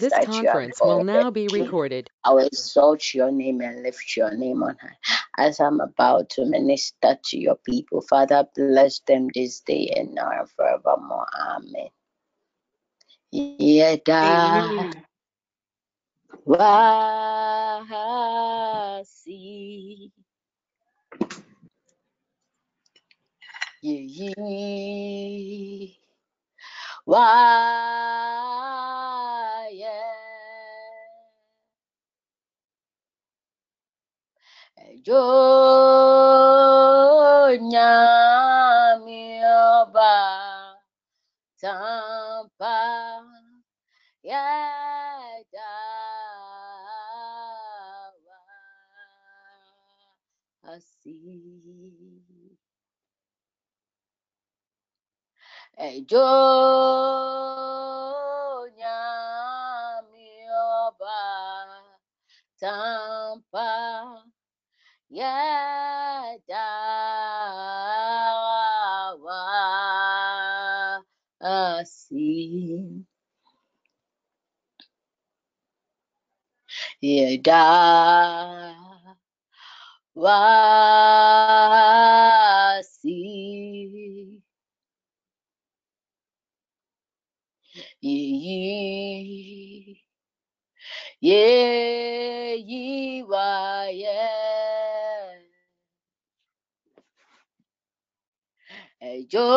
This conference will now be recorded. I will exalt your name and lift your name on high. As I'm about to minister to your people, Father, bless them this day and now and forevermore. Amen. Yeda wasi ye why oba tampa ejo nyami oba tampa yadawasi yadawasi ye ye ye ye ejo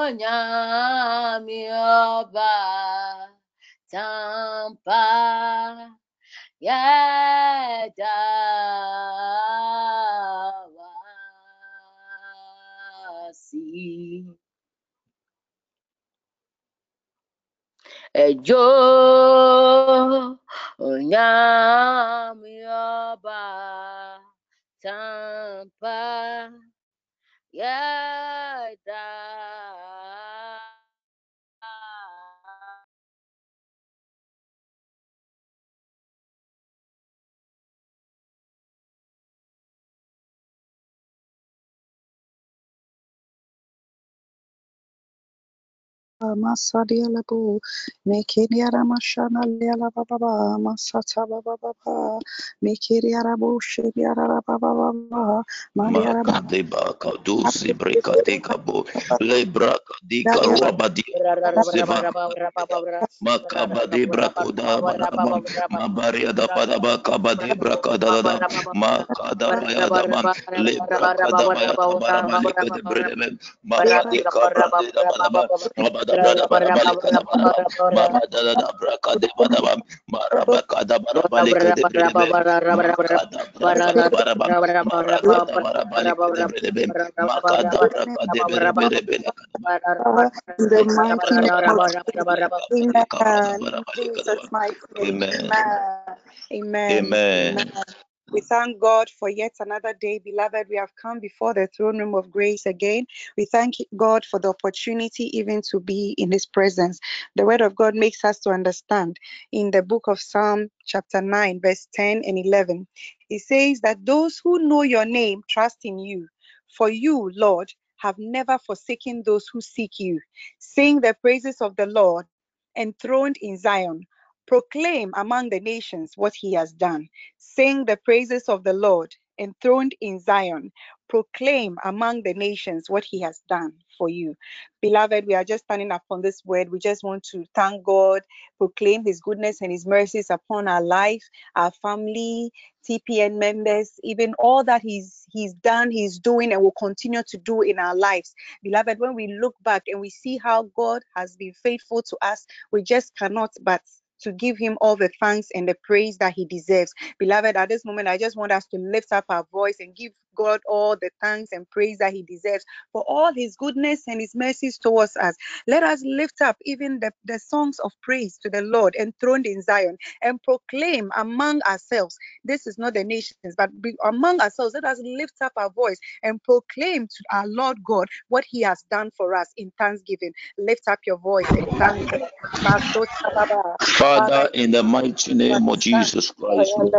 onyami ọba tampa yẹda wá sí. Ejo onyami ọba tampa yada Masadia Labu, Mekidia Ramashana Liala Baba, Masata Baba Baba, Mekidia Rabu, Shidia Baba Baba, Mandia Makadeba Kadusi Brekadekabo, Lebra Kadika Wabadi, Makabade Brakoda Banama, Mabaria da Padaba Kabade Brakada, Makada Bayadama, Lebra Kadabaya Baramalika de Bremen, Makadika Brade Banama, Amen. Amen. Amen. We thank God for yet another day, beloved. We have come before the throne room of grace again. We thank God for the opportunity even to be in His presence. The Word of God makes us to understand in the book of Psalm, chapter 9, verse 10 and 11. It says that those who know your name trust in you. For you, Lord, have never forsaken those who seek you. Sing the praises of the Lord enthroned in Zion. Proclaim among the nations what he has done. Sing the praises of the Lord, enthroned in Zion. Proclaim among the nations what he has done for you. Beloved, we are just standing upon this word. We just want to thank God, proclaim his goodness and his mercies upon our life, our family, TPN members, even all that he's he's done, he's doing, and will continue to do in our lives. Beloved, when we look back and we see how God has been faithful to us, we just cannot but to give him all the thanks and the praise that he deserves. Beloved, at this moment, I just want us to lift up our voice and give God all the thanks and praise that he deserves for all his goodness and his mercies towards us. Let us lift up even the, the songs of praise to the Lord enthroned in Zion and proclaim among ourselves. This is not the nations, but among ourselves, let us lift up our voice and proclaim to our Lord God what he has done for us in thanksgiving. Lift up your voice and thank. Father, in the mighty name of Jesus Christ, Lord,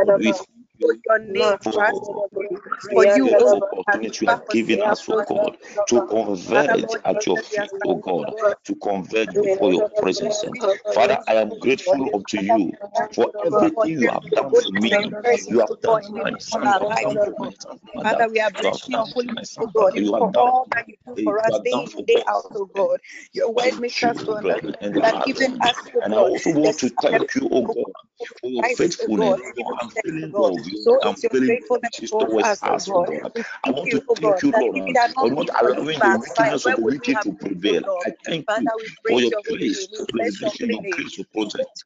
we your name for you, oh opportunity you have given us, oh God, to converge at your feet, oh God, to converge before your presence. Father, I am grateful unto you for everything you have done for me. You have done for my son, you have done for my son, Father, we are blessing your holy name, oh God, for all that you do for us day in, day out, oh God. Your word makes us to understand that even us, oh and I also want to thank you, oh God, for your faithfulness, your unfailing love, your unfailing mercies towards us, oh God. I want to thank you, Lord, for not allowing the wickedness of the wicked to prevail. I thank you for your grace, preservation, your grace, your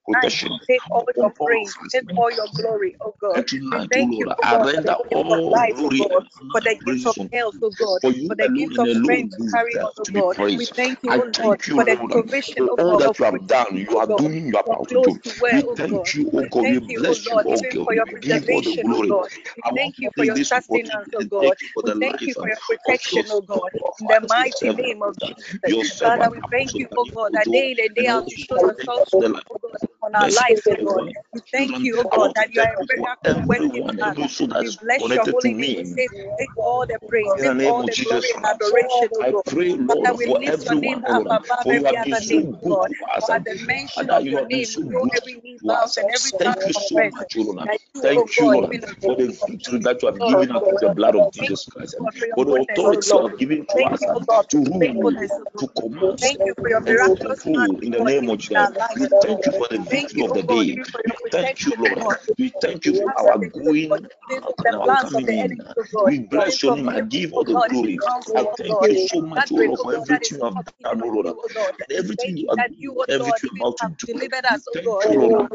protection. Take all your praise, take all your glory, oh God. Thank you, I render all glory for the gift of health, oh God, for the gift of strength to carry on, oh God. We thank you, oh Lord, for the provision, oh God, that you have done, you are doing, you are about to do. We thank you, oh God. We bless you, oh God. For your preservation, oh God. We thank you for your sustenance, oh God. Thank you for your protection, oh God. In the mighty name of Jesus. Father, we thank you, oh God, that day in and day out you show yourself so, oh God, on our lives, oh God. We thank you, oh God, that you are a miracle working God. We bless your holy name. We take all the praise, take all the glory and adoration, oh God. I pray, Lord, Father, we lift your name up above every other name, God. For at the mention of your name, know every knee bows and Thank you so much, Lord. Thank you, Lord, for the victory that you have given us with the blood of Jesus Christ. For the authority you have given to us to rule, to command, Thank you for your and to control in the name of Jesus. We thank you for the victory of the day. We thank you, Lord. We thank you for our going out and our coming in. We bless your name. I give all the glory. I thank you so much, O Lord, for everything you have done, O Lord, and everything you are doing, everything you are about to do. Oh Thank you, Lord.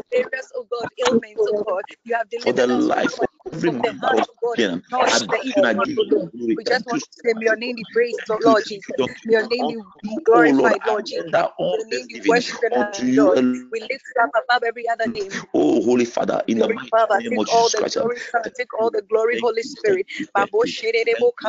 Oh God, ailments, oh God. You have For the delivered life of every from the member hand of of God. Not I the evil I one, give you glory. We just Thank want to say, may your name be praised, oh Lord Jesus. May your name be Lord, glorified, Lord Jesus. all Your name be worshipped adored. We lift up above every other name. Oh, Holy Father, in the mighty Father, name take of all Jesus the Christ. Thank take all the glory, Holy Spirit. thank you, thank Babo you, thank thank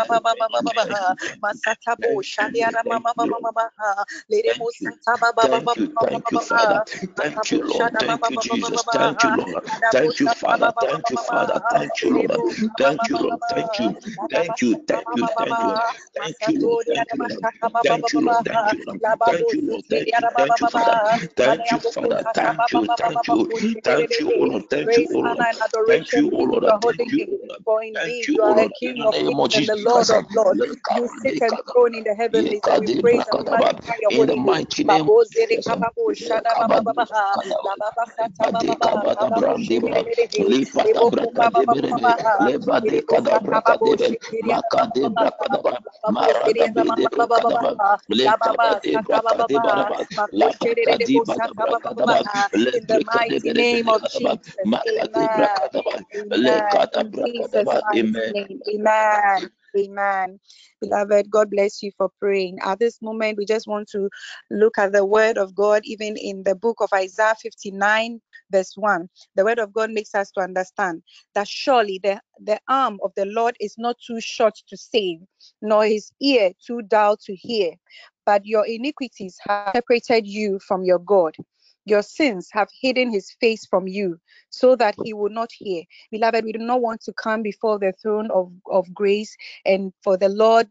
thank Lord. Thank. Father. Thank you, Lord. Thank you, Jesus. Thank you. Lord. Thank you, Father. Thank you, Father. ha. Thank you, Lord. Lebo kaba ba Thank you, Lord. Thank you. Thank you. Thank you. Thank you. Thank you, Masato Lord. dia Thank da you, ba Lord. Thank you, Lord. ha. Thank you, Lord. Thank you, Lord. Thank you. da ba ba Thank you, ba ba. Father. Thank you, Father. Thank you. Thank you. ko shete de Thank you. O Lord. Thank you, O Lord. Thank you, O Lord. Thank you, name. O Lord. For Thank indeed you, are Lord. King In of the kings and the Lord of lords. You sit enthroned in the heavenlies, and we praise and magnify your the holy name Babo of zere Jesus. kababo shada ba ba ba ba ha. La ba ba sata ba ba ba ha. Kababo shede Badekabadabra, de de he. Lebo ku ba ba ba ba ba Lipatabrakadebelebe, ba ha. Lebo sata babo Lebadekadabrakadebe, shekeri ya ba ba ba ba ha. Makadebrakadaba, La babo zere ya ba ba ba ba ba ba Maradabedebrakadaba, ha. La ba ba sata ba ba ba. Lekabadebrakadebadaba, Mako shede de de bo sata ba ba ba ba Lapakadibadabrakadaba, ha. In the mighty name of Lebrekadebelebelekadaba, Jesus. Amen. Makadebrakadaba, Amen. In Jesus' Lekadabrakadaba. mighty Amen. name. Amen. Amen. Beloved, God bless you for praying. At this moment, we just want to look at the word of God, even in the book of Isaiah 59, verse 1. The word of God makes us to understand that surely the, the arm of the Lord is not too short to save, nor his ear too dull to hear. But your iniquities have separated you from your God. Your sins have hidden his face from you so that he will not hear. Beloved, we do not want to come before the throne of, of grace and for the Lord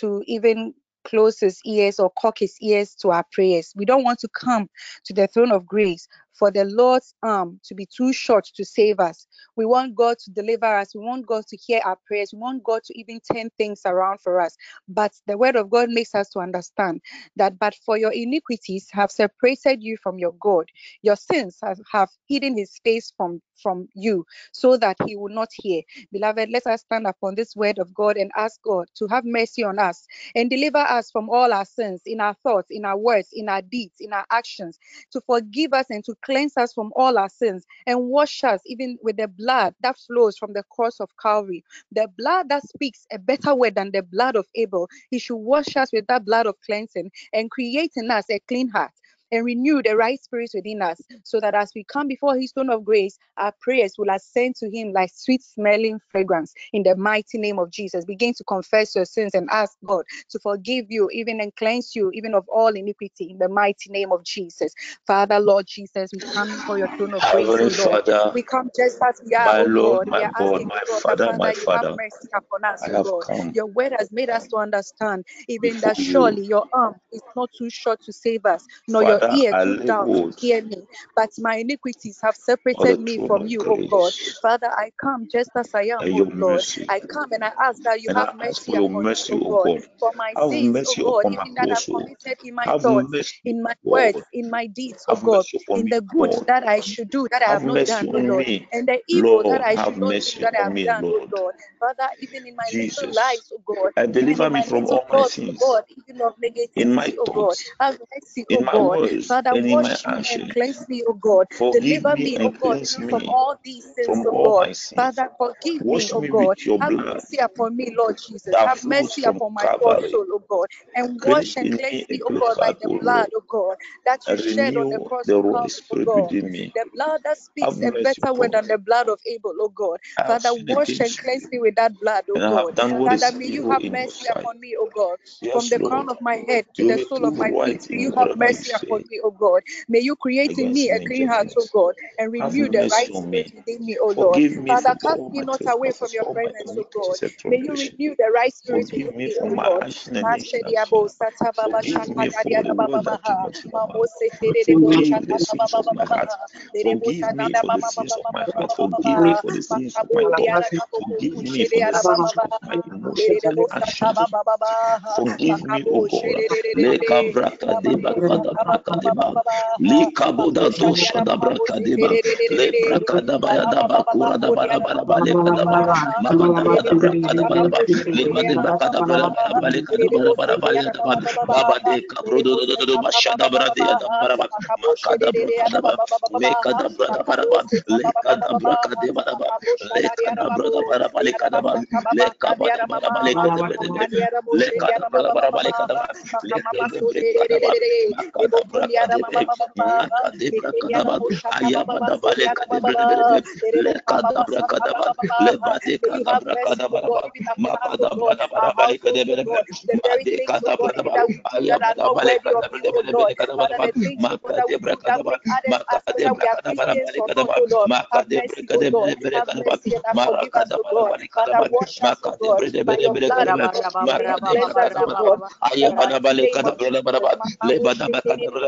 to even close his ears or cock his ears to our prayers. We don't want to come to the throne of grace for the Lord's arm to be too short to save us. We want God to deliver us. We want God to hear our prayers. We want God to even turn things around for us. But the word of God makes us to understand that, but for your iniquities have separated you from your God. Your sins have, have hidden his face from, from you so that he will not hear. Beloved, let us stand upon this word of God and ask God to have mercy on us and deliver us from all our sins in our thoughts, in our words, in our deeds, in our actions, to forgive us and to cleanse us from all our sins and wash us even with the blood that flows from the cross of Calvary. The blood that speaks a better word than the blood of Abel. He should wash us with that blood of cleansing and create in us a clean heart and renew the right spirit within us, so that as we come before his throne of grace, our prayers will ascend to him like sweet smelling fragrance. In the mighty name of Jesus, begin to confess your sins and ask God to forgive you, even and cleanse you, even of all iniquity. In the mighty name of Jesus, Father, Lord Jesus, we come before your throne of grace, Lord. Father, we come just as we are, my oh Lord, my God, my God, Father, that, my Father, Father, mercy upon us, I have God. come Your word has made us to understand, even that surely your arm is not too short to save us, nor your ear too down to hear me. But my iniquities have separated me from you, oh God. Father, I come just as I am, oh Lord. I come and I ask that you have mercy upon me, O God, for my sins, mercy God, even that I've committed in my thoughts, in my words, in my deeds, Have God, in the good that I should do that I Have not done, on Lord, and the evil that I have should not do that I have done, oh Lord. Father, even in my little lies, oh God, and deliver me from all my sins, God, even of in my oh thoughts, have mercy, oh God. Words, Father, my wash me and cleanse me, O God. Forgive Deliver me me, oh God, even from all these sins, all God. my. Father, forgive me, Wash me God. with your Have mercy upon me, Lord Jesus. Have mercy upon my poor soul, O God. And wash and cleanse me me, clean God, by the blood, oh God, that you shed on the cross the of Holy Spirit God. me. The blood that speaks a better word than the blood of Abel, O God. Father, wash and cleanse me with that blood, O God. have done what Father, may you have mercy upon me, O God. From the crown of my head to the sole of my feet, may you have mercy upon say me, oh God. May you create in me a clean heart, oh judgment. God, and renew the right spirit within me, oh Lord. Father, cast me not away from your presence, oh God. May you renew the right spirit within me oh my Lord. action and ignorance. Forgive me for the word that came out of my mouth. Forgive the sins of my heart. Forgive me for the sins of my heart. Forgive me for the sins of my thoughts. Forgive me for the sins of my emotions and actions. Forgive me, O God. Leka braka deba kada braka deba. Lika boda dosha da braka deba. Le braka da ba ya da ba kura da ba da ba da ba le kada ba. Mama da ba da ba da. Le ba de braka da ba da ba da ba le kada ba da ba le kada ba. Baba de kabro do do do masha da de da ba da ba. Maka da ba. Da ba da ba. Le kada braka de ba da ba. Le kada bra da ba da ba le kada ba. Le kaba da ba da ba le kada ba da ba. Le kada bra da ba da ba le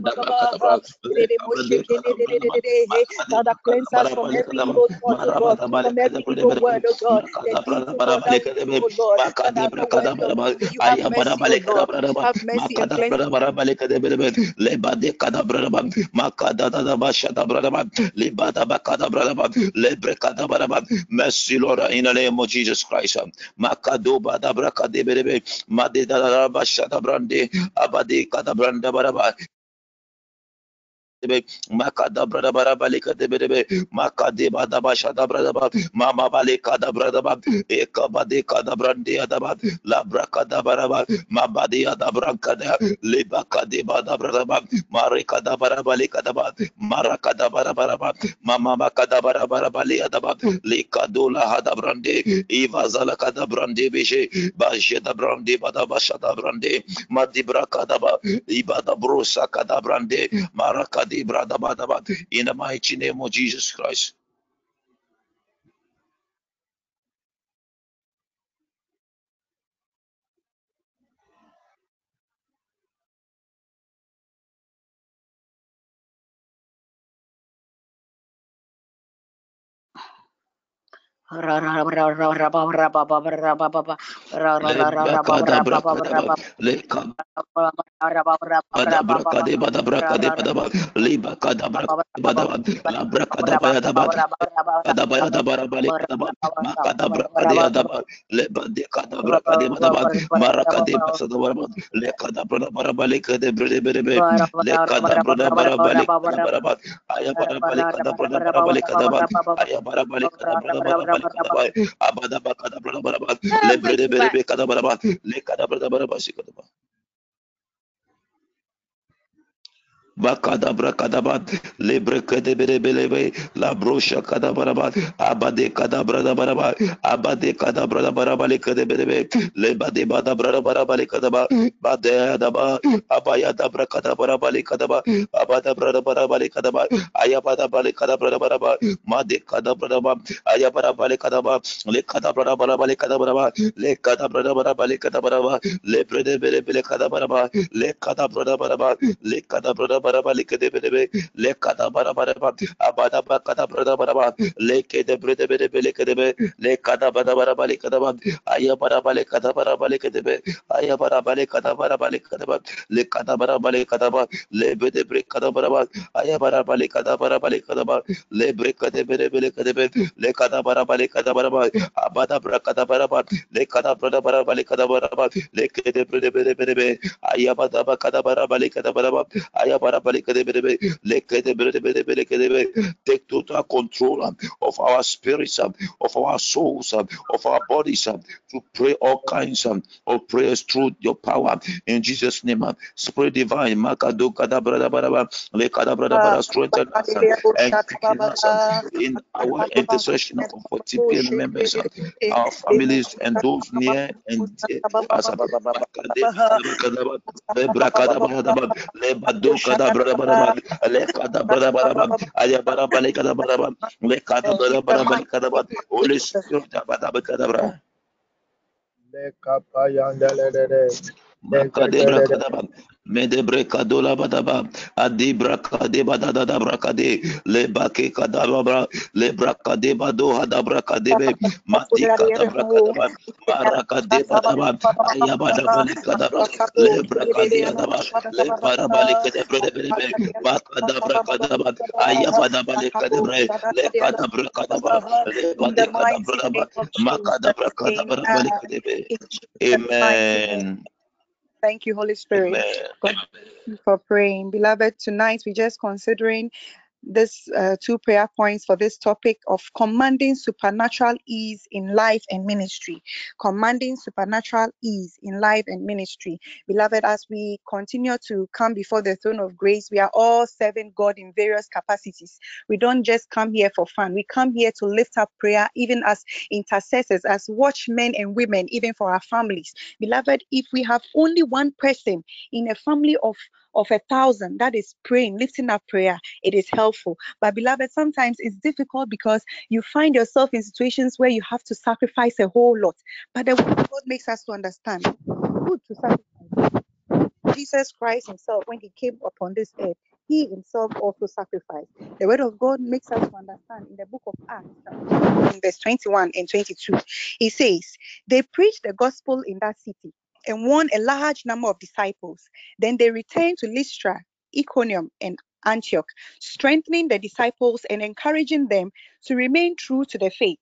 de de oh oh oh de oh oh Lord. Father, ba. the things, oh God, that Makade we do braka da that ba. make others us Makade that we are braka da ba da ba Christians le or kada not, ba. oh Lord. Have Makade mercy, braka oh God. Have mercy and forgive us, Marakada oh ba da God. ba le kada Father, ba. wash us, oh Makade God, bre by bre your bre blood, kada oh ba. God. May you Makade cleanse us, kada oh ba da ba. God, in the Ayaba da ba mighty le name of bra da ba da Jesus. ba. Le Makabo da bra da ba da ba. shekerebo, Le bre kada bre lekediana bre mama le kada ba sataba da ba. baba, Makade bra makaba kada ba da ba. bosherebo, Ayaba kama da ba mama bra da ba baba, ba le kada diana Le ba da masataba kada da ba da ba. baba, kada ba da ba. mashukada Le ba da mama kada mama bra da ba da mama, le kada bra da ba sataba da ba. baba Le bre baba, da ba kada ba da makabo ba. sataba mama Makade mama bra kada ba. mama, lekerebo Le shakada kabadaba, diana baba mabade baba, kabra de bere lediana mama shada sataba bradaba, baba, le badaba kadiana kada mama bradaba, le baba, kabra da baraba le kada ba, makada baba badaba kada baba, bra, makasata le baba baba badaba kada bra, baba, le kabade kada bradaba, Father, makade cleanse brakada us baraba from le every kada ba, evil thought, oh maraba God, da bale from kada every brede evil bere, word, oh God, the makada deeds, brada oh God, baraba le that we kada do, be, oh Lord, that makade are not brakada worthy of baraba, you. May you have aya mercy, baraba oh le kada Lord. bradaba, Have mercy bradaba, makada da da ba shada bradaba, le bada ba kada bradaba, le brekada baraba, Mercy, Lord, in the name of Jesus Christ. Makado badabra kadebere, made da da ba shada brande, abade kada branda baraba, makada brada bara balika de berebe makade bada basha da brada ba mama balika da brada ba eka bade kada brande adaba la braka da baraba mabade ada branka da le baka de bada brada ba marika da bara balika da ba maraka da bara bara ba mama baka da bara bara bali adaba le kadola hada brande iva zala kada brande beje baje da brande bada basha da brande madi braka da ba ibada brosa kada brande Marakadi Bradabadaba in the mighty name of Jesus Christ. abada bakada brada brada le brede brede Bakadabra kadaba lebre kadebere belebe la brocha kadabaraba abade kadabra baraba abade kadabra baraba le kadebere le bade bada brada baraba le kadaba bade adaba abaya dabra kadabra bale kadaba abada brada baraba le kadaba ayabada bale kadabra baraba made kadabra baraba ayabara bale kadaba le kadabra baraba le kadabra le kadabra baraba le kadabra le brede bele kadabra le kadabra baraba le kadabra baraba likede bebe le kada bara bara ba abada ba kada bara bara ba le kede brede bebe le kede be le kada bara bara ba le kada ba aya bara ba le kada bara ba le kede be aya bara ba le kada bara ba le kada ba le kada bara ba le kada ba le bede bre kada bara ba aya bara ba le kada bara ba le kada ba le bre kede bebe le kede be le kada bara ba le kada bara ba abada bra kada bara ba le kada bara bara ba le kada bara ba le kede brede bebe bebe aya bara ba kada bara ba le kada bara ba aya bara ba le Take total control um, of our spirits, um, of our souls, um, of our bodies to pray all kinds of prayers through your power in Jesus' name. Spirit divine, Makado Baraba, ah, strengthen us and us in our intercession for TPN members, our families, and those near and dear. Le kada bara bara aya bara bara kada bara le kada bara bara kada bara Holy Spirit kada bara kada bara le kapa yandele de Makadebra kadaba, medebre kadola badaba, adibra kadeba dadada brakade, le bake kadabra, le brakade bado hadabra kadebe, mati kadabra kadaba, marakade badaba, ayabada bali kadabra, le brakade adaba, le parabali kadebre debebe, makadabra kadaba, ayabada bali kadebre, le kadabra kadaba, le bade kadabra, makadabra kadabra bali kadebe. Amen. Thank you, Holy Spirit, for praying. Beloved, tonight we're just considering this uh, two prayer points for this topic of commanding supernatural ease in life and ministry. Commanding supernatural ease in life and ministry. Beloved, as we continue to come before the throne of grace, we are all serving God in various capacities. We don't just come here for fun. We come here to lift up prayer, even as intercessors, as watchmen and women, even for our families. Beloved, if we have only one person in a family of of a thousand that is praying, lifting up prayer, it is helpful. But beloved, sometimes it's difficult because you find yourself in situations where you have to sacrifice a whole lot. But the word of God makes us to understand good to sacrifice. Jesus Christ Himself, when He came upon this earth, He Himself also sacrificed. The word of God makes us to understand in the book of Acts, verse 21 and 22, He says, They preached the gospel in that city and won a large number of disciples. Then they returned to Lystra, Iconium, and Antioch, strengthening the disciples and encouraging them to remain true to the faith.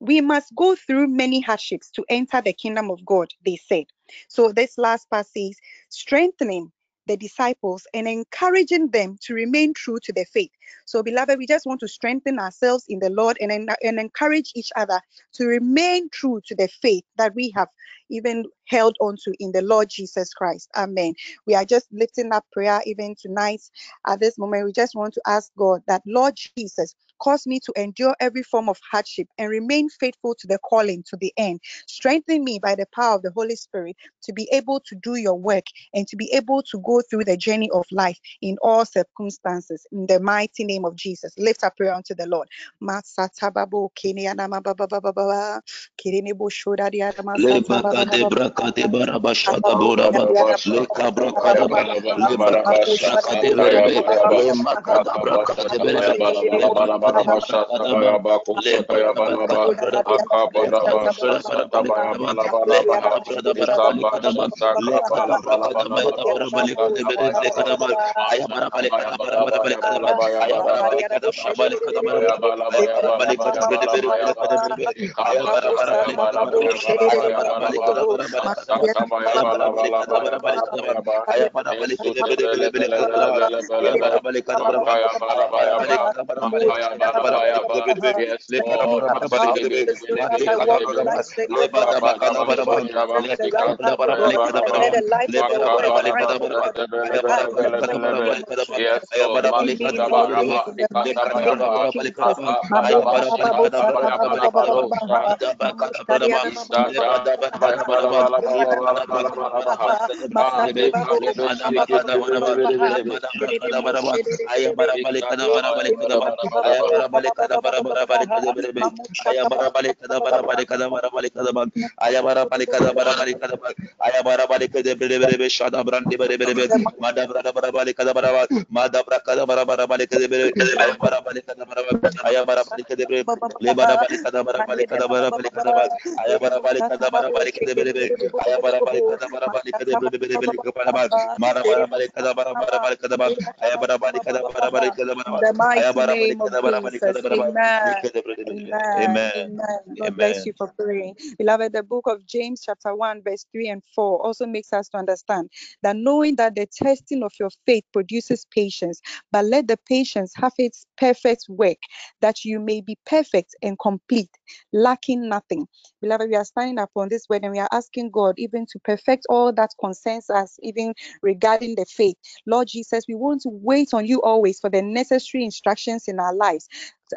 We must go through many hardships to enter the kingdom of God, they said. So, this last part says, strengthening the disciples and encouraging them to remain true to the faith. So, beloved, we just want to strengthen ourselves in the Lord and, and encourage each other to remain true to the faith that we have even held on to in the Lord Jesus Christ. Amen. We are just lifting up prayer even tonight. At this moment, we just want to ask God that, Lord Jesus, cause me to endure every form of hardship and remain faithful to the calling to the end. Strengthen me by the power of the Holy Spirit to be able to do your work and to be able to go through the journey of life in all circumstances. In the mighty name of Jesus, lift up prayer unto the Lord. Lekade brakade baraba shaka boraba. Leka brakade baraba. Lebaka shaka de bara bere bara kada bara bara bara bere bara bara bere bara bara bara bara bara bara bara bara Amen. Amen. God bless you for praying. Beloved, the book of James, chapter 1, verse 3 and 4, also makes us to understand that knowing that the testing of your faith produces patience, but let the patience have its perfect work, that you may be perfect and complete, lacking nothing. Beloved, we are standing upon this word and we are asking God even to perfect all that concerns us, even regarding the faith. Lord Jesus, we want to wait on you always for the necessary instructions in our lives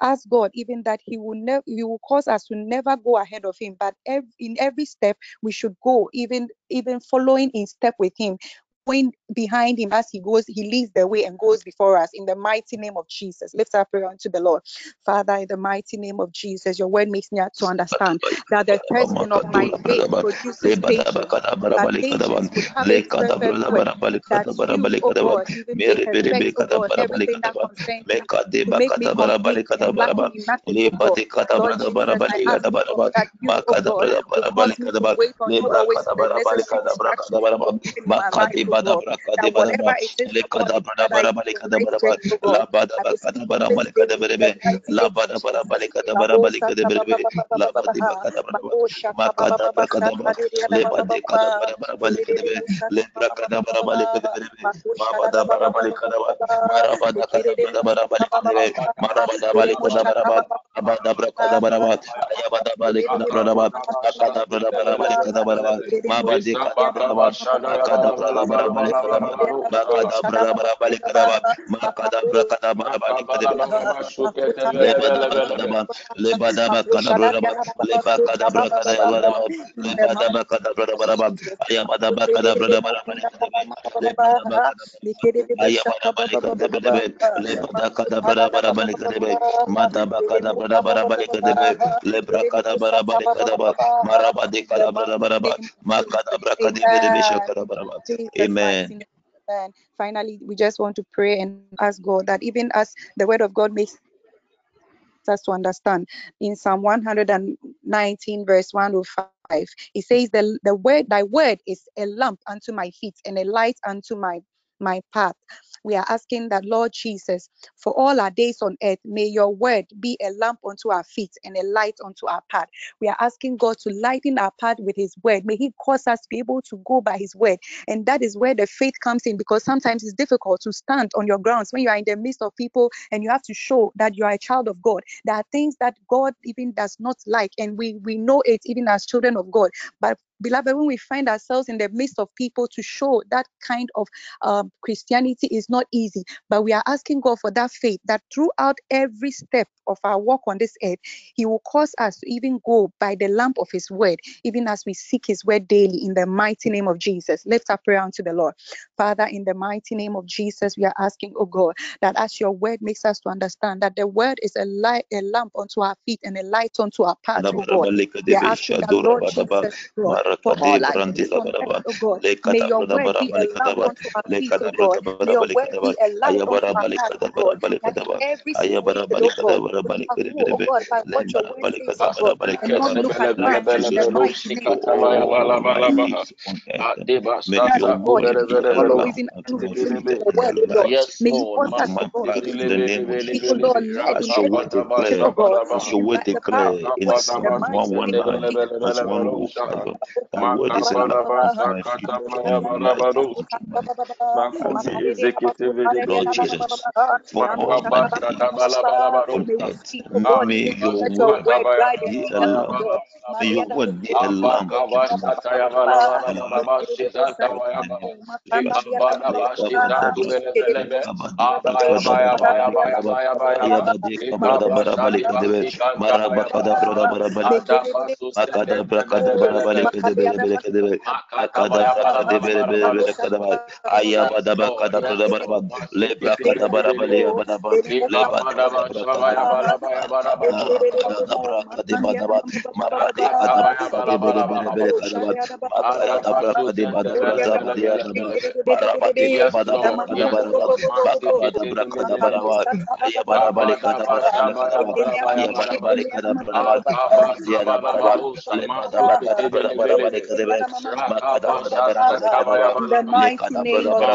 ask God even that He will never He will cause us to never go ahead of Him, but in every step we should go, even even following in step with Him going behind him as he goes, he leads the way and goes before us in the mighty name of Jesus. Lift our prayer unto the Lord. Father, in the mighty name of Jesus, your word makes me to understand that the testing of my faith produces patience. That patience would have its perfect work. That you, oh God, even may perfect, oh God, everything that concerns me to make me complete and lacking in nothing, oh God. Lord Jesus, I ask you, oh, that you, oh God, will cause me to wait on you oh always for the necessary instructions in my life, oh oh God. That whatever it is, oh God, that I do in my strength, oh God, I will speak in this day in the mighty name of Jesus. Labosa makada brakada lebade kada bara bara bali kedebe lebra kada amen Amen. Finally, we just want to pray and ask God that even as the word of God makes us to understand in Psalm 119, verse 105, it says, the, the word, thy word is a lamp unto my feet and a light unto my my path. We are asking that, Lord Jesus, for all our days on earth, may your word be a lamp unto our feet and a light unto our path. We are asking God to lighten our path with his word. May he cause us to be able to go by his word. And that is where the faith comes in because sometimes it's difficult to stand on your grounds when you are in the midst of people and you have to show that you are a child of God. There are things that God even does not like, and we, we know it even as children of God. But beloved, when we find ourselves in the midst of people to show that kind of um, Christianity is not easy, but we are asking God for that faith that throughout every step of our walk on this earth, He will cause us to even go by the lamp of His word, even as we seek His word daily in the mighty name of Jesus. Lift our prayer unto the Lord. Father, in the mighty name of Jesus, we are asking, oh God, that as your word makes us to understand that the word is a light, a lamp unto our feet and a light unto our path, oh God. We are asking that Lord Jesus, Lord, for all our days on earth, oh God. May your word be a lamp unto our feet, oh God. May your word be a light unto our path, oh God. That every single day, oh God, we have to, oh God, by what your word says, oh God, and not look at man in the mighty name of Jesus. May your word be a lamp Even unto my listen feet to your word, oh God. Yes, May you Lord. us, my oh God, path in the name of be, oh Jesus. Lord, led your word declare, oh as your word by the power of declare in the word, in the Psalm mighty name of 119, Jesus. verse 105, that word is a lamp unto my feet and a light unto my Lord Jesus, for all my days on May we earth, speak, oh God, may even Lord, your let your word word guide and be lead a us, oh lamp. God. May your word be a lamp unto my feet the name of.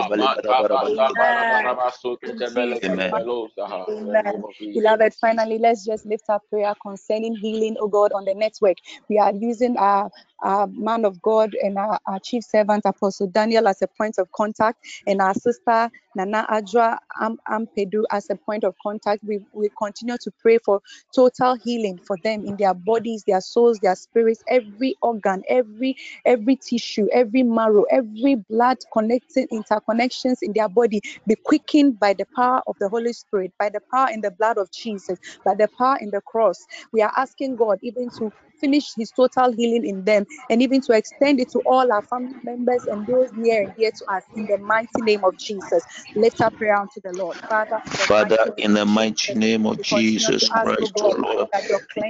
Beloved, finally, let's just lift up prayer concerning healing, oh God, on the network. We are using our, our man of God and our, our chief servant, Apostle Daniel, as a point of contact, and our sister Nana Adra Am- Ampedu as a point of contact. We, we continue to pray for total healing for them in their bodies, their souls, their spirits, every organ, every every tissue, every marrow, every blood connecting interconnections in their body be quickened by the power of the Holy Spirit, by the power in the blood of Jesus, by the power in the cross. We are asking God even to finish his total healing in them and even to extend it to all our family members and those near and dear to us in the mighty name of Jesus. Lift up prayer unto the Lord. Father, in the Father, mighty name in the of mighty Jesus, name of Jesus Christ, oh God, Lord,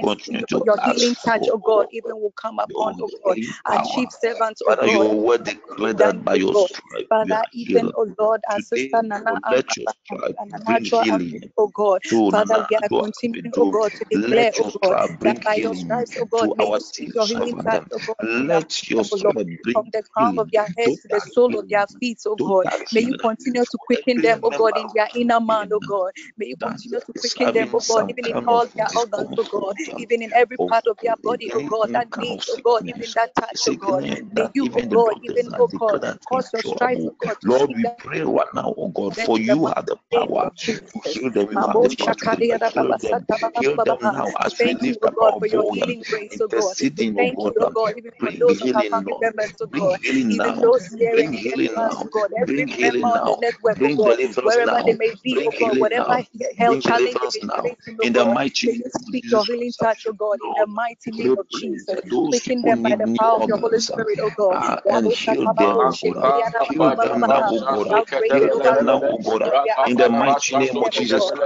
continue to your healing touch, for oh God, even will come upon, oh God, our chief servant, oh Father, God. your word declared that by your God. stripe we Father, even, oh Lord, our sister Nana Lord, Am- let your stripe bring healing Ampe, oh God. Father, we are continuing, oh Ampedu. God, to declare, oh God, that by your stripes, oh God, to our you speak dear your healing touch, servant. God, to their Let your Lord, stripe from bring the crown of their heads to the sole of their feet, oh God. May you continue to quicken them, oh God, in their inner man, oh God. May you continue to quicken them, oh God, even in all their organs, oh God, even in every part of their body, oh God, that needs, oh God, even that touch, oh God. May you, oh God, even, oh God, cause your incurable. oh God, Lord, we pray right now, oh God, for you have the power to heal them. You have the power to shakaria da deliver baba heal them. sata ba ba Heal ba ba them now as we Thank you, lift O up God, our for your voice, healing grace, O God. Oh thank you, God, even for Bring those of our family members, oh God, healing even now. those Bring healing oh us, now. God, every Bring member healing on the now. network, oh Bring God, deliverance wherever they now. may be, God, healing whatever now. health Bring challenge they deliverance may be now. In the mighty name of speak your Jesus healing Christ. touch, O God, in the mighty name of Jesus. Quicken them by the power of your Holy Spirit, O God. and heal them, oh God. Heal them now, oh God. Without breaking, Heal oh them God, now, oh God. we are In the asking you to mighty name of oh Jesus God,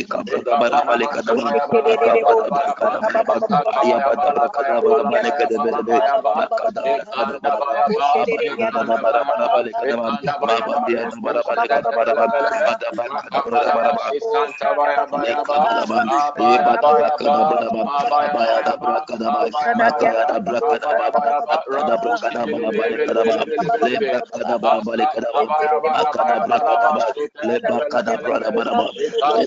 Even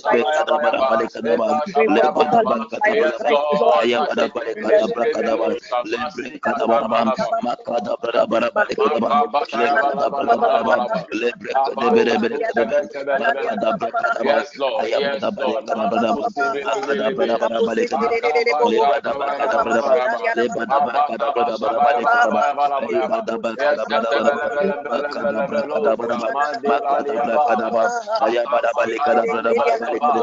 by the power of Lepa your Holy Spirit, brakadeba, God. That you makade speak your healing brakadabaraba, touch in the mighty leba name deka of Jesus. bradabaraba lekadaba, makabada brakadabaraba, ayabada brakadabaraba lekadebelebe, makada brakadabaraba, mabada brakadabaraba lekadaba, mabadia dabaraba lekadabaraba, madaba kadabarabaraba, lekadaba, ebada brakadabaraba, abaya da brakadaba, makaya da brakadaba, akada brakadabaraba lekadaba, le brakadabaraba lekadaba, makada brakadaba, le bakada brakadabaraba,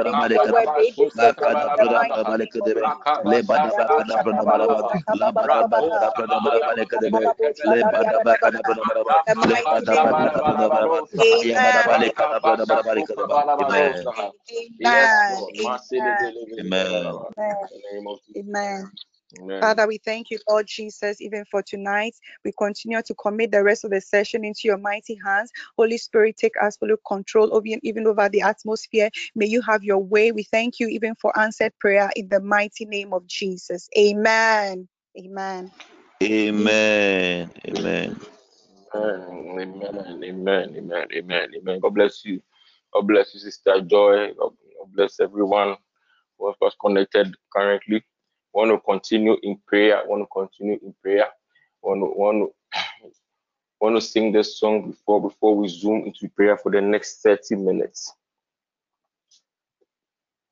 bara male amen amen amen amen Amen. Father, we thank you, Lord Jesus, even for tonight. We continue to commit the rest of the session into your mighty hands. Holy Spirit, take us absolute control over even over the atmosphere. May you have your way. We thank you even for answered prayer in the mighty name of Jesus. Amen. Amen. Amen. Amen. Amen. Amen. Amen. Amen. Amen. God bless you. God bless you, Sister Joy. God bless everyone who has connected currently want to continue in prayer. want to continue in prayer. want to want to want to sing this song before before we zoom into prayer for the next 30 minutes.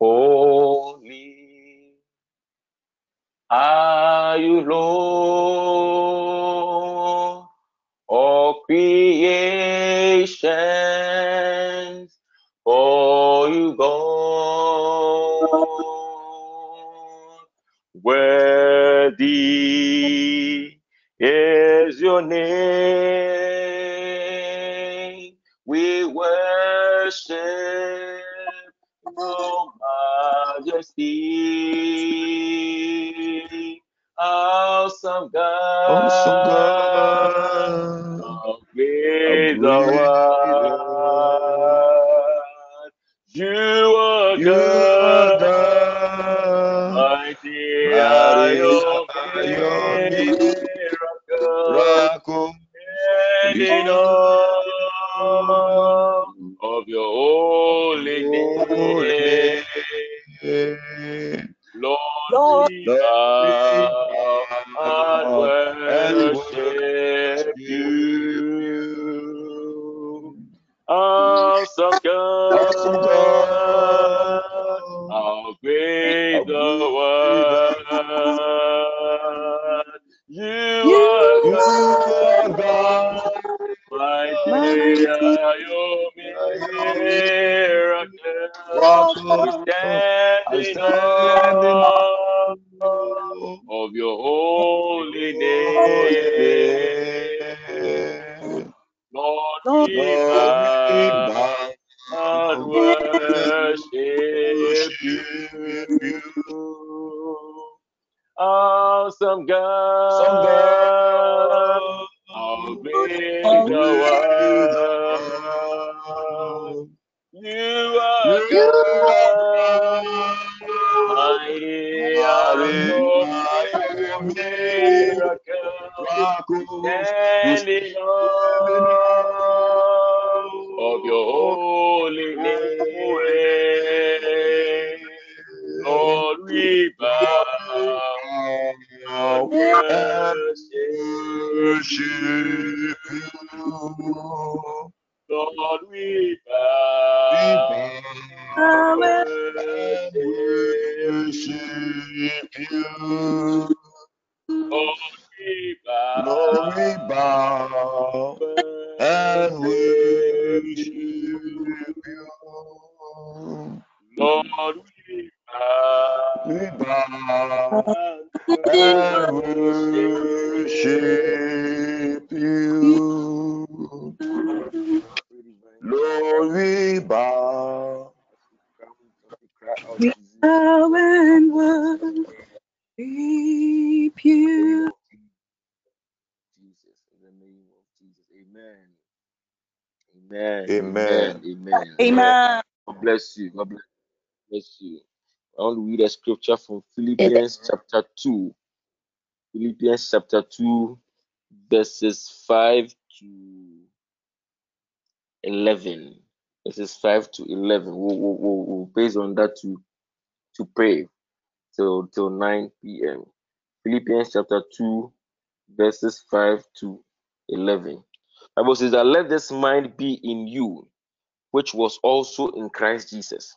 Holy are you, Lord, all creations Worthy is your name. We worship your majesty. Awesome God. Awesome God. How great miracles. We stand in awe of your holy name. Lord, we bow and worship you. Awesome God, read a scripture from Philippians chapter 2. Philippians chapter 2, verses 5 to 11. verses 5 to 11. We'll, we'll, we'll, based on that to to pray till till 9 p.m. Philippians chapter 2, verses 5 to 11. Bible says that let this mind be in you, which was also in Christ Jesus,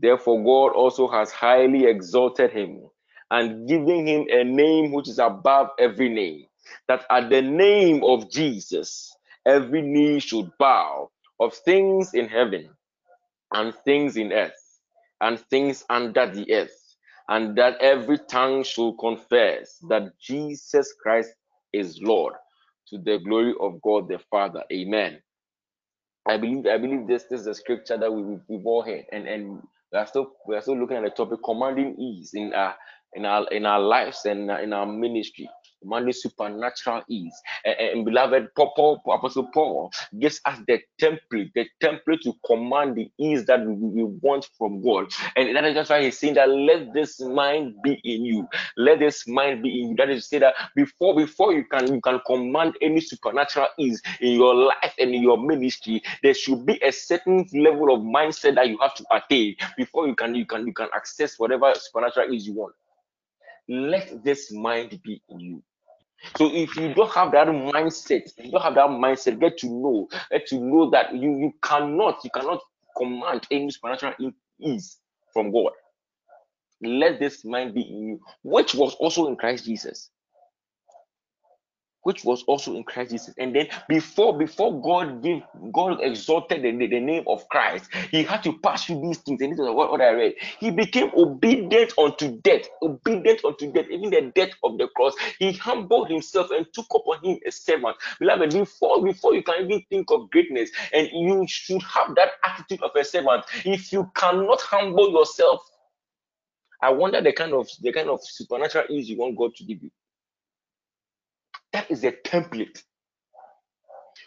Therefore, God also has highly exalted him and given him a name which is above every name, that at the name of Jesus, every knee should bow of things in heaven and things in earth and things under the earth, and that every tongue should confess that Jesus Christ is Lord to the glory of God the Father. Amen. I believe I believe this, this is a scripture that we, we've all heard, and and we are still we are still looking at the topic commanding ease in our in our in our lives and in our ministry commanding supernatural ease. And, and, beloved, Paul, Apostle Paul gives us the template, the template to command the ease that we, we want from God. And that is just why he's saying that let this mind be in you. Let this mind be in you. That is to say that before before you can you can command any supernatural ease in your life and in your ministry, there should be a certain level of mindset that you have to attain before you can you can you can access whatever supernatural ease you want let this mind be in you. So if you don't have that mindset, you don't have that mindset, get to know, get to know that you you cannot, you cannot command any supernatural ease from God. Let this mind be in you, which was also in Christ Jesus which was also in Christ Jesus. And then before before God gave God exalted the, the name of Christ, he had to pass through these things. And this is what, what I read. He became obedient unto death, obedient unto death, even the death of the cross. He humbled himself and took upon him a servant. Beloved, before before you can even think of greatness, and you should have that attitude of a servant. If you cannot humble yourself, I wonder the kind of the kind of supernatural ease you want God to give you. That is a template.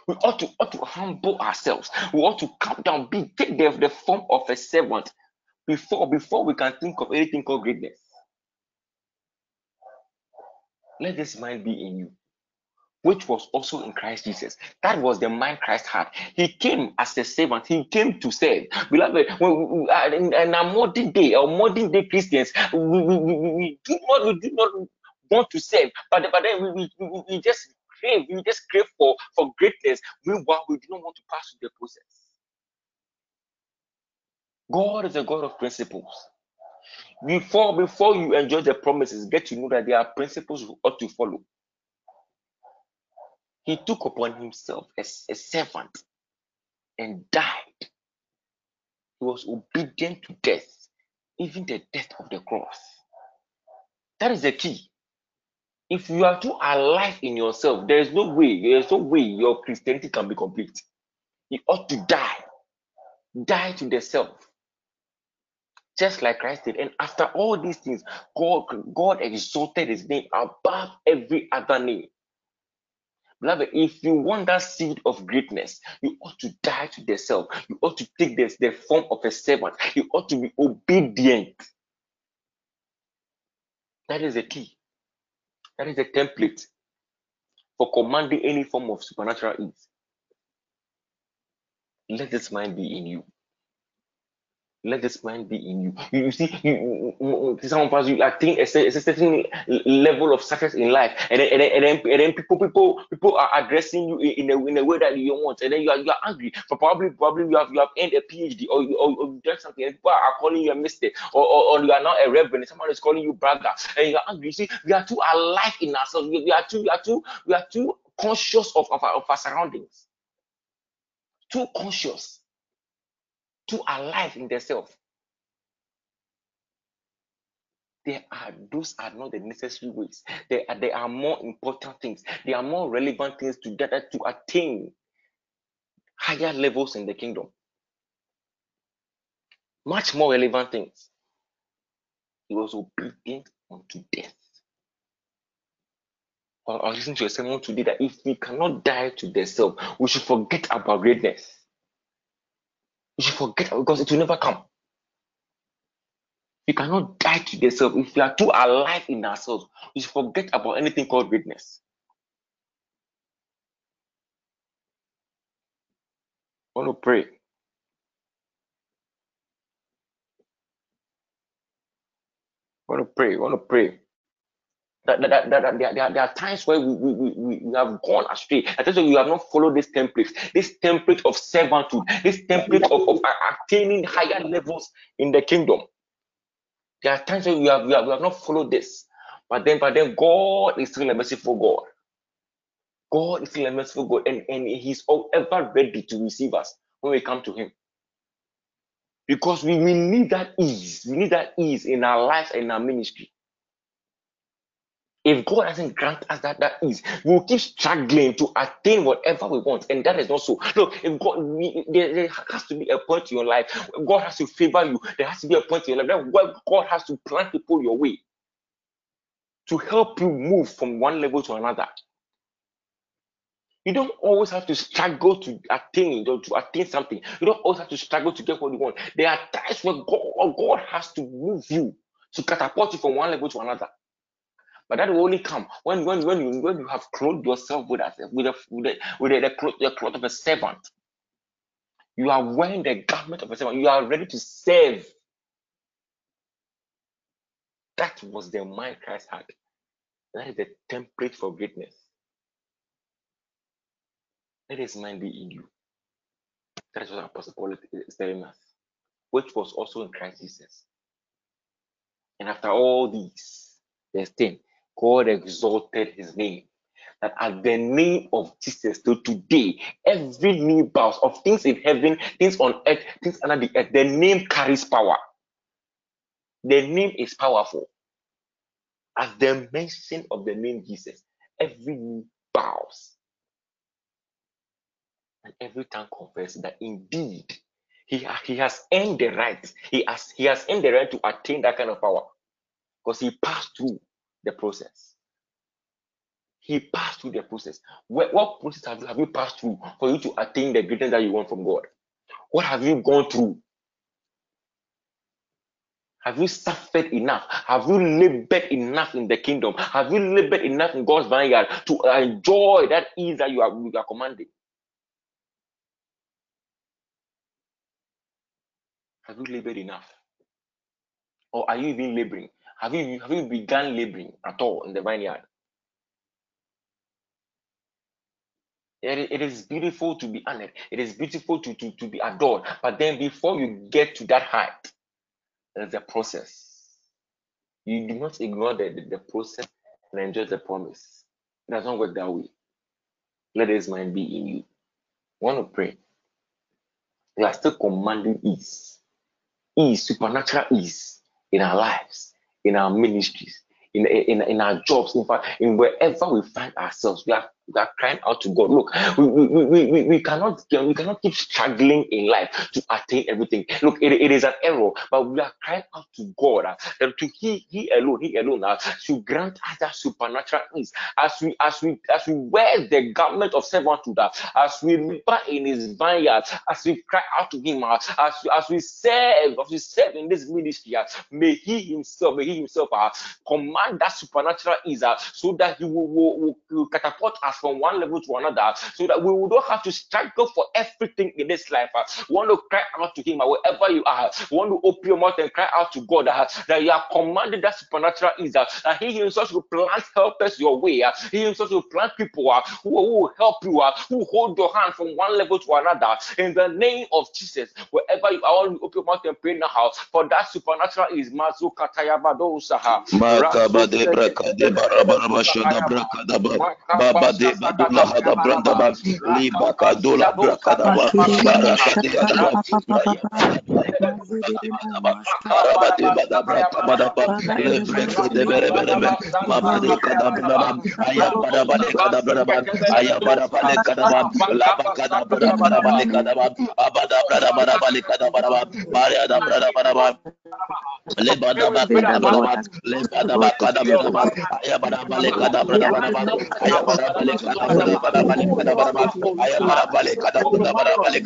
We ought to ought to humble ourselves. We ought to come down, be take the, the form of a servant before before we can think of anything called greatness. Let this mind be in you, which was also in Christ Jesus. That was the mind Christ had. He came as a servant. He came to serve. Beloved, uh, in, in our modern day, our modern day Christians, we, we, we, we do not we do not want to serve, but, but then we, we, we, just crave, we just crave for, for greatness. Meanwhile, we do not want to pass through the process. God is a God of principles. Before, before you enjoy the promises, get to know that there are principles you ought to follow. He took upon himself as a servant and died. He was obedient to death, even the death of the cross. That is the key if you are too alive in yourself, there is no way, there is no way your Christianity can be complete. You ought to die. Die to the self. Just like Christ did. And after all these things, God, God exalted his name above every other name. Beloved, if you want that seed of greatness, you ought to die to the self. You ought to take this, the form of a servant. You ought to be obedient. That is the key. That is a template for commanding any form of supernatural ease. Let this mind be in you. Let this mind be in you. You, you see, you, you, some of us you attain a, a certain level of success in life, and then, and then, and then, and then people, people, people are addressing you in a, in a way that you don't want, and then you are, you are angry. For probably, probably you have you have earned a PhD or you, or, or you done something, and people are calling you a mistake, or, or, or you are not a reverend, someone is calling you brother, and you are angry. You see, we are too alive in ourselves. We, we are too, we are too, we are too conscious of, of, our, of our surroundings. Too conscious too alive in themselves. There are those are not the necessary ways. There are, there are more important things. There are more relevant things to gather to attain higher levels in the kingdom. much more relevant things. He was obedient unto death. I was listening to a sermon today that if we cannot die to the self, we should forget about greatness. Should forget because it will never come. We cannot die to the self. If we are too alive in ourselves, we should forget about anything called greatness. I want to pray. I want to pray. I want to pray. That, that, that, that, there, there, there are times where we, we, we, we have gone astray. I tell you, you have not followed this template, this template of servanthood, this template of, of uh, attaining higher levels in the kingdom. There are times where we have, we have, we have not followed this. But then, but then God is still a merciful God. God is still a merciful God, and, and He's ever ready to receive us when we come to Him. Because we, we need that ease. We need that ease in our lives and our ministry. If God doesn't grant us that that is, we'll keep struggling to attain whatever we want, and that is not so. Look, if God, we, there, there, has to be a point in your life. God has to favor you. There has to be a point in your life where God has to plant people your way to help you move from one level to another. You don't always have to struggle to attain or to attain something. You don't always have to struggle to get what you want. There are times where God, God has to move you to catapult you from one level to another. But that will only come when when when you when you have clothed yourself with a with a with, a, with a, the, cloth, the cloth of a servant. You are wearing the garment of a servant. You are ready to serve. That was the mind Christ had. That is the template for greatness. Let his mind be in you. That is what Apostle Paul is telling us, which was also in Christ Jesus. And after all these, there's 10. God exalted his name. That at the name of Jesus, to today, every knee bows of things in heaven, things on earth, things under the earth, the name carries power. The name is powerful. At the mention of the name Jesus, every knee bows. And every tongue confesses that indeed he, he has earned the right. He has, he has earned the right to attain that kind of power because he passed through the process. He passed through the process. What, what process have you, have you passed through for you to attain the greatness that you want from God? What have you gone through? Have you suffered enough? Have you labored enough in the kingdom? Have you labored enough in God's vineyard to enjoy that ease that you are, you are commanding? Have you labored enough? Or are you even laboring? Have you have you begun laboring at all in the vineyard? It, it is beautiful to be honored. It is beautiful to, to, to be adored. But then before you get to that height, there's a process. You do not ignore the, the, the process and enjoy the promise. It does not work that way. Let his mind be in you. Want to pray. We are still commanding ease. Ease, supernatural ease in our lives in our ministries, in, in, in our jobs, in fact, in wherever we find ourselves, we are we are crying out to God. Look, we, we, we, we, cannot we cannot keep struggling in life to attain everything. Look, it, it is an error, but we are crying out to God uh, that to He He alone, He alone uh, should grant us that supernatural ease as we as we as we wear the garment of servanthood, uh, as we labor in His vineyard, as we cry out to Him, uh, as as we serve, as we serve in this ministry. Uh, may He Himself, may He Himself uh, command that supernatural ease uh, so that He will, will, will catapult us from one level to another so that we will not have to struggle for everything in this life. Uh, we want to cry out to Him uh, wherever you are. We want to open your mouth and cry out to God uh, that you are commanded that supernatural is uh, that He Himself will plant helpers your way. Uh, he Himself will plant people uh, who, who will help you, uh, who hold your hand from one level to another. In the name of Jesus, wherever you are, open your mouth and pray now for that supernatural is Mazuka Tayabado Saha. Baba Thank you. de ba da ba ba ba ka da ba ba de ba ba ba de ba da ba da ba ba ba ka da ba ba ba ba le ka da ba ba ba ba le bale kada bada bada bale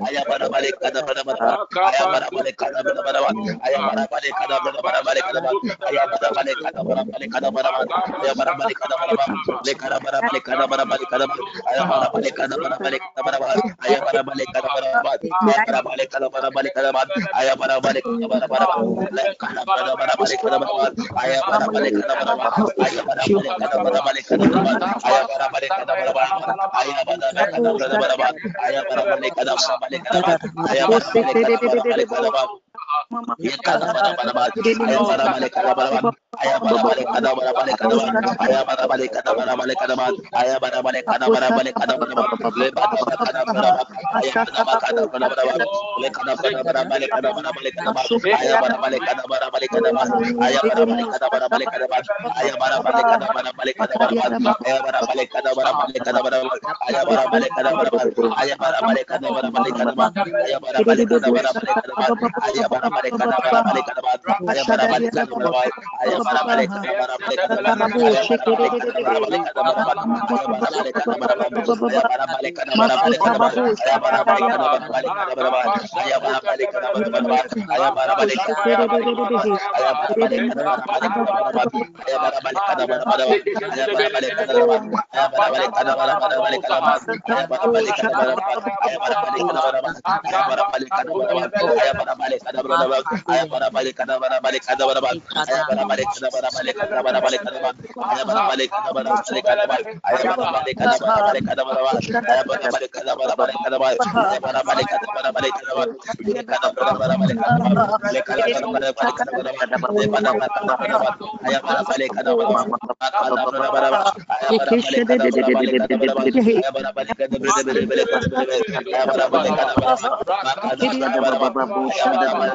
Ayah para balik Aya para balik kana para bat. Aya para balik kana para balik kana bat. Aya para balik kana para para bat. Kana para para balik kana para bat. Aya para balik kana para bat. Aya para balik kana para balik kana bat. Aya para balik kana para bat. Aya para balik kana para bat. Aya para balik kana para balik kana bat. Aya para balik kana para balik kana bat. Ayah para para para para para para para para para para para para para para Ayah para balik, bara balik ayah bara balik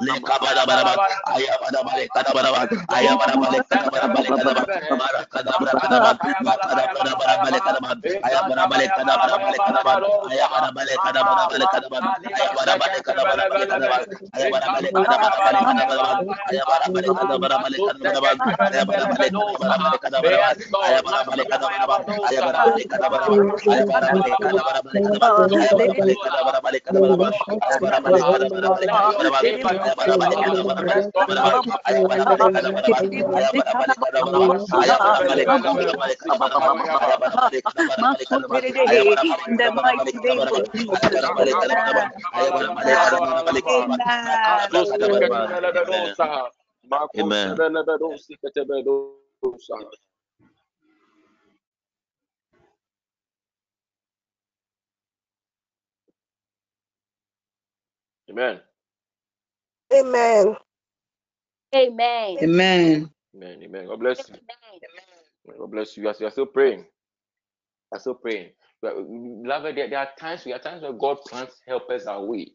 lekabada baraba ayabada bale kada baraba ayabada bale kada baraba bale kada baraba mara kada baraba kada baraba kada baraba bale kada baraba ayabada bale kada baraba bale kada baraba ayabada bale kada baraba bale kada baraba ayabada bale kada baraba bale kada baraba ayabada bale kada baraba bale kada baraba ayabada bale kada baraba bale kada baraba ayabada bale kada baraba bale kada baraba ayabada bale kada baraba ayabada bale kada baraba ayabada bale kada baraba bale kada baraba ayabada bale kada baraba bale kada baraba ayabada bale kada baraba bale kada baraba Amen. Amen. Amen. Amen. Amen. Amen. Amen. God bless you. God bless you. As you are still praying. You are still praying. Mm, beloved, there, there are times, there are times where God plans help us our way.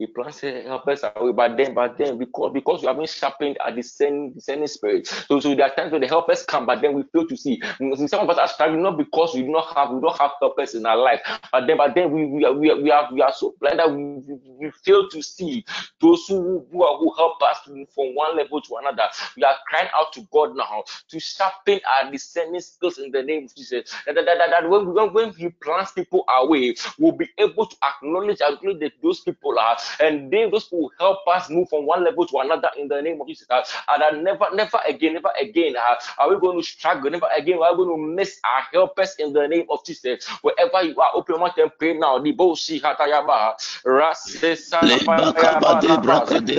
He plans to help us away, but then, but then, because because we have been sharpened at the same spirit. So, so there are times when the helpers come, but then we fail to see. Some of us are struggling not because we do not have we don't have helpers in our life, but then, but then we we are we are, we are, we are so blind that we, we, we fail to see those who who, are, who help us from one level to another. We are crying out to God now to sharpen our discerning skills in the name of Jesus. That, that, that, that when, when, when He plants people away, we'll be able to acknowledge, acknowledge that those people are and they those will help us move from one level to another in the name of Jesus. Uh, and I never, never again, never again uh, are we going to struggle. Never again are we going to miss our helpers in the name of Jesus. Wherever you are, open your mouth and pray now. The bosi hatayaba rasesa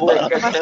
Lekete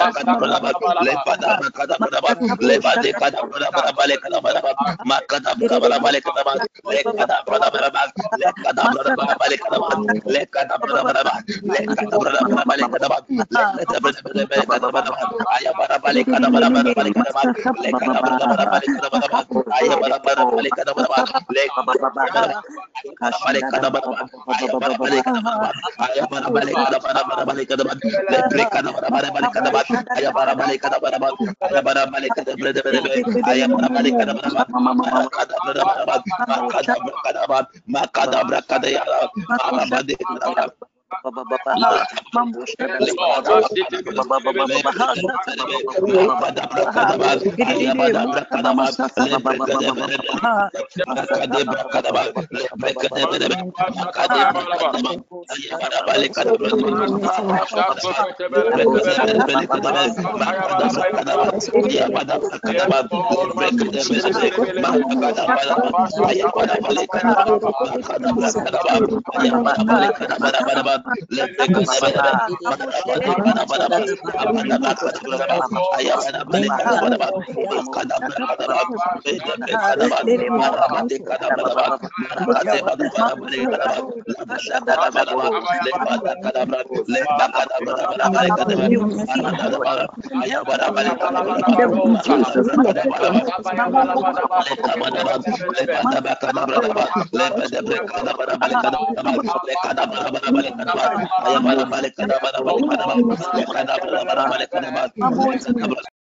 aya baraba lekada baraba lekada baraba baraba lekada baraba baraba lekada baraba aya baraba lekada baraba lekada baraba lekada baraba baraba lekada baraba lekaba dekada baraba lebada bekada baraba lebada kada baraba baraba bekada baraba lebrekada lekada baraba labada bekada baraba lebada baraba lebada bekada baraba lekada baraba aya baraba lekada baraba baraba lepada makada berapa lebade kada berapa balik kada berapa makada berapa balik kada berapa lekada berapa berapa lekada berapa balik kada berapa lekada berapa berapa lekada berapa balik kada berapa lekada berapa balik kada berapa ayah berapa balik kada berapa balik kada berapa lekada berapa balik kada berapa ayah berapa balik kada berapa lekada balik kada berapa ayah berapa balik kada berapa ayah berapa balik kada berapa balik kada berapa lekada berapa balik kada berapa ayah para balik kata para balik ayah para balik kata berada berada ayah para balik kata para balik kata berada berada maka kata berada maka berada ya para balik kata berada This conference will now be recorded. break every situation in my life. I release God. I release our God. To break every chain, to break in every situation, every Mashabada bala bala masheke terebe lakaduzi katala bashara bala bala bashebeya raso kotoro baziyanda mashakata yaba raseke terebe bele bele bele shakata la baya baba mazeke bele bele basibiya la bala bala ba rapakaya la baya bala la baya la ba banda la la bala ba shebe ya la bada rakazo kotoro bashata ya la ba Eke bele bele be mazibiyanda mazibiyanda marosa baraba leka duzi kate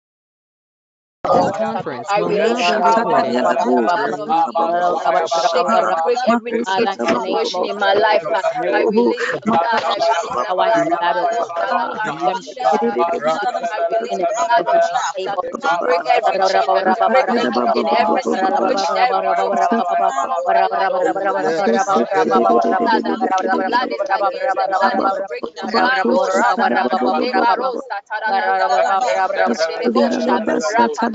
baronde mande leboshi yanda mafuta rose ketere bele bosha rapa sokotoro boshe bele bele be rapa satara da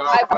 I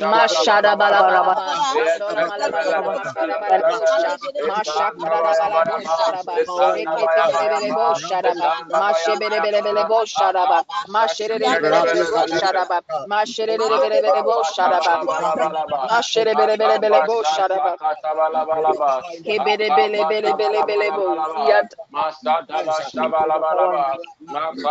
Masha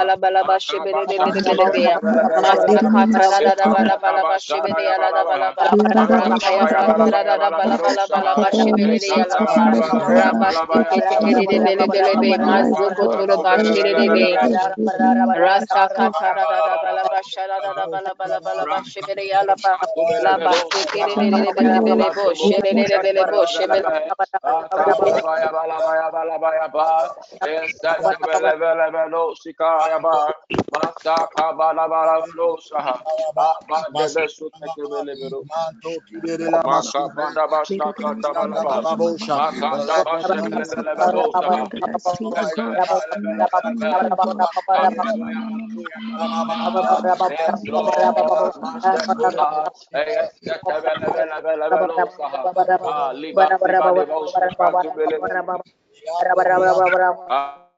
bala bala Masa banda Rabosha, Ah,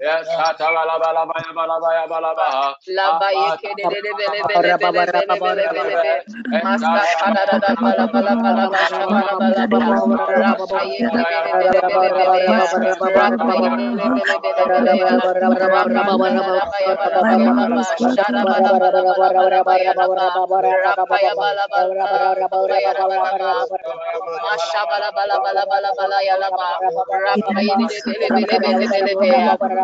Yes, Masha bala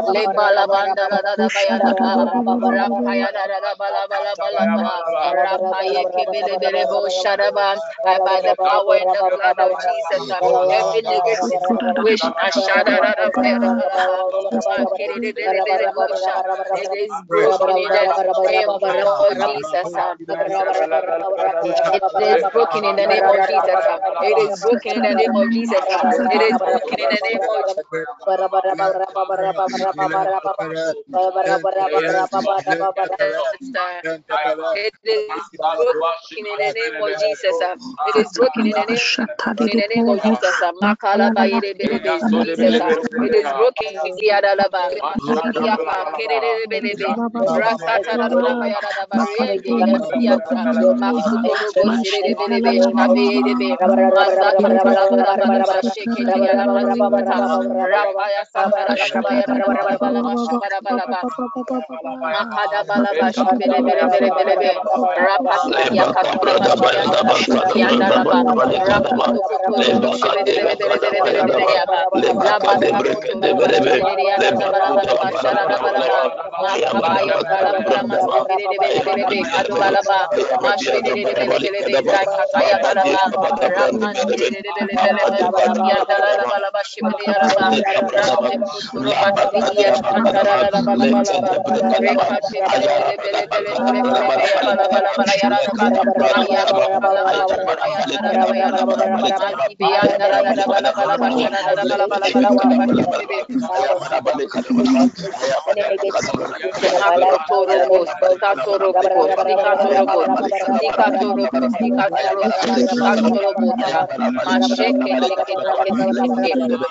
be ya. Le banda la da da ba ya. Rapaya da da da bala bala bala. Rapaya kebele bele bo sharaba. By the power and the blood of Jesus, uh, every negative wish, ashada da da ba da da da. Makere de bele bele bo sha. It is broken in the name of Jesus. uh. It is broken in the name of Jesus. uh. It is broken in the name of Jesus. uh. It is broken in the name of Jesus working in the name of Jesus. It is broken in the name of Jesus. Makala by the It is broken in the Adalaba. Rakata Thank bala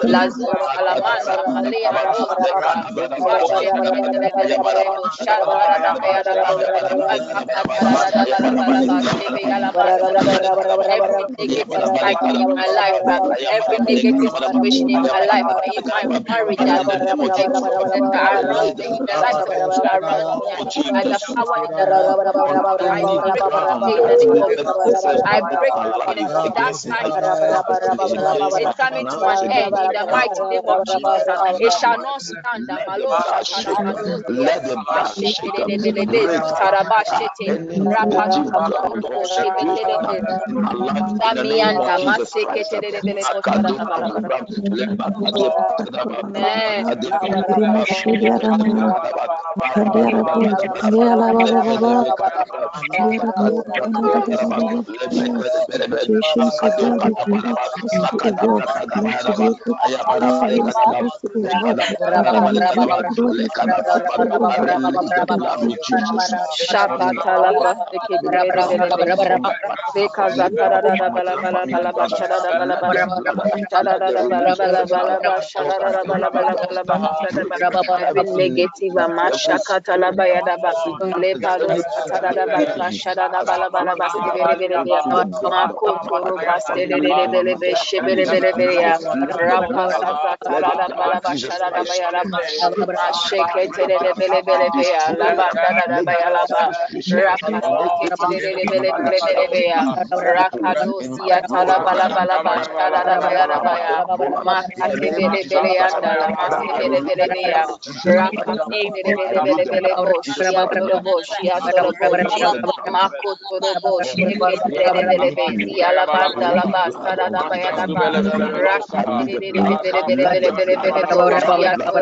Las Masheke, Lazo, Alamanda, Malea, Rosa, Every negative cycle in my life, every negative situation in my life, in my marriage, around me, in the life of people around me, by the power in the I break that cycle. It's coming to an end in the mighty name of Jesus. It shall not stand. Let the Every negative basibere mako toro bele bele bele bele bo bala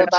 bo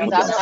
Rapa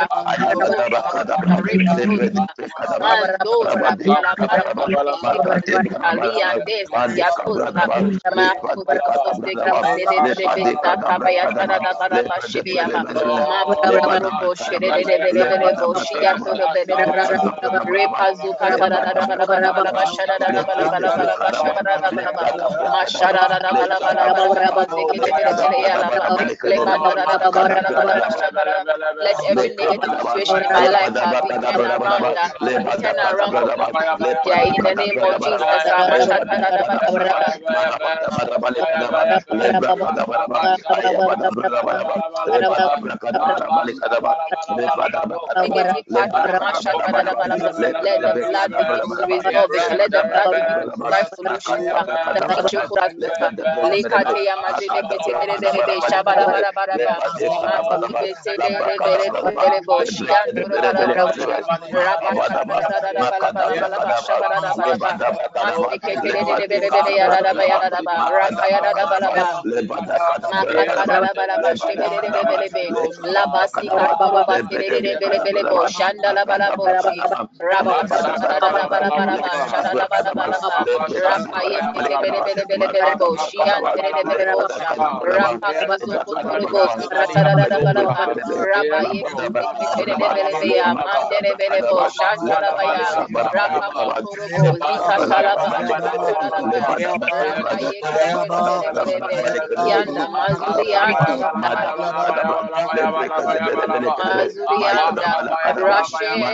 Let every Shandala balaboshi, Rabba Mazurianda Rashelo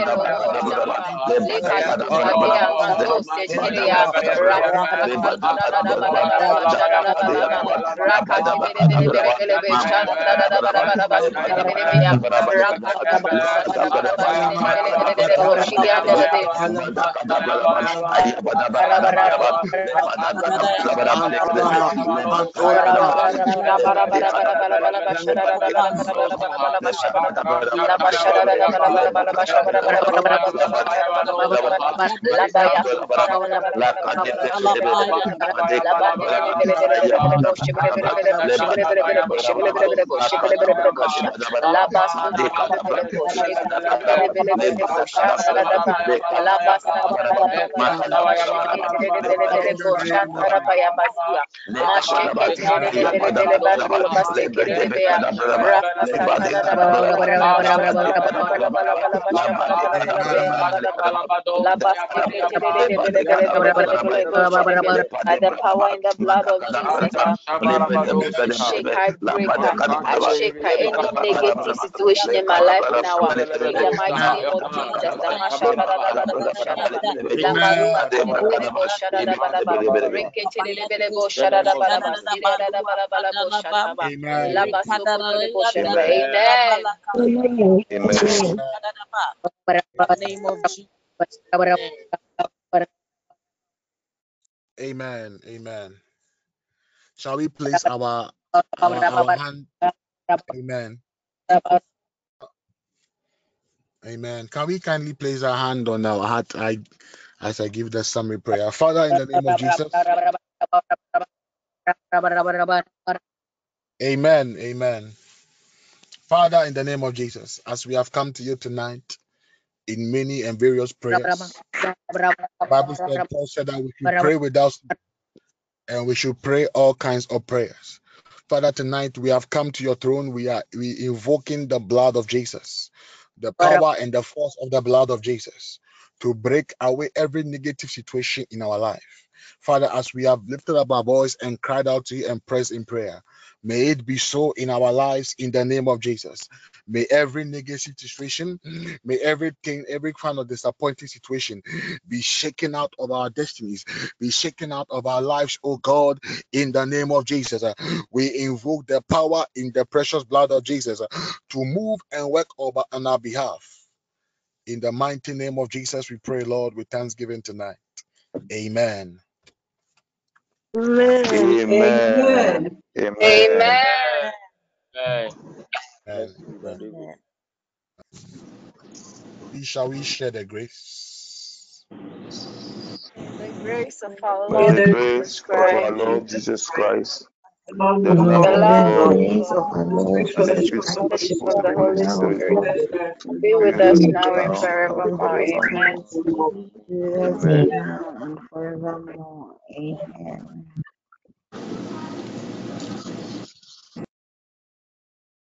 By the power in the blood of Jesus, uh, I shake, I break, I shake any negative situation in my life now. In the mighty name of Jesus, Amen. Amen. Shall we place our our, our hand? Amen. Amen. Can we kindly place our hand on our heart I, as I give the summary prayer? Father, in the name of Jesus. Amen. Amen. Father, in the name of Jesus, as we have come to you tonight in many and various prayers, Bible said, Paul said that we should pray without and we should pray all kinds of prayers. Father, tonight we have come to your throne. We are we invoking the blood of Jesus, the uh, power and the force of the blood of Jesus to break away every negative situation in our life. Father, as we have lifted up our voice and cried out to you and prayed in prayer, may it be so in our lives in the name of Jesus. May every negative situation, may everything, every kind of disappointing situation be shaken out of our destinies, be shaken out of our lives, oh God, in the name of Jesus. We invoke the power in the precious blood of Jesus to move and work over on our behalf. In the mighty name of Jesus, we pray, Lord, with thanksgiving tonight. Amen. Amen. Amen. Amen. Amen. Amen. Shall we share the grace? The grace of our Lord the Jesus grace of our Christ, Lord Jesus Christ, the the love love of of God, God, and the sweet fellowship fellowship of of the the Holy Holy Spirit Spirit be with us now us and now forevermore. Amen. forevermore. Yes, Amen. now and forevermore. Amen.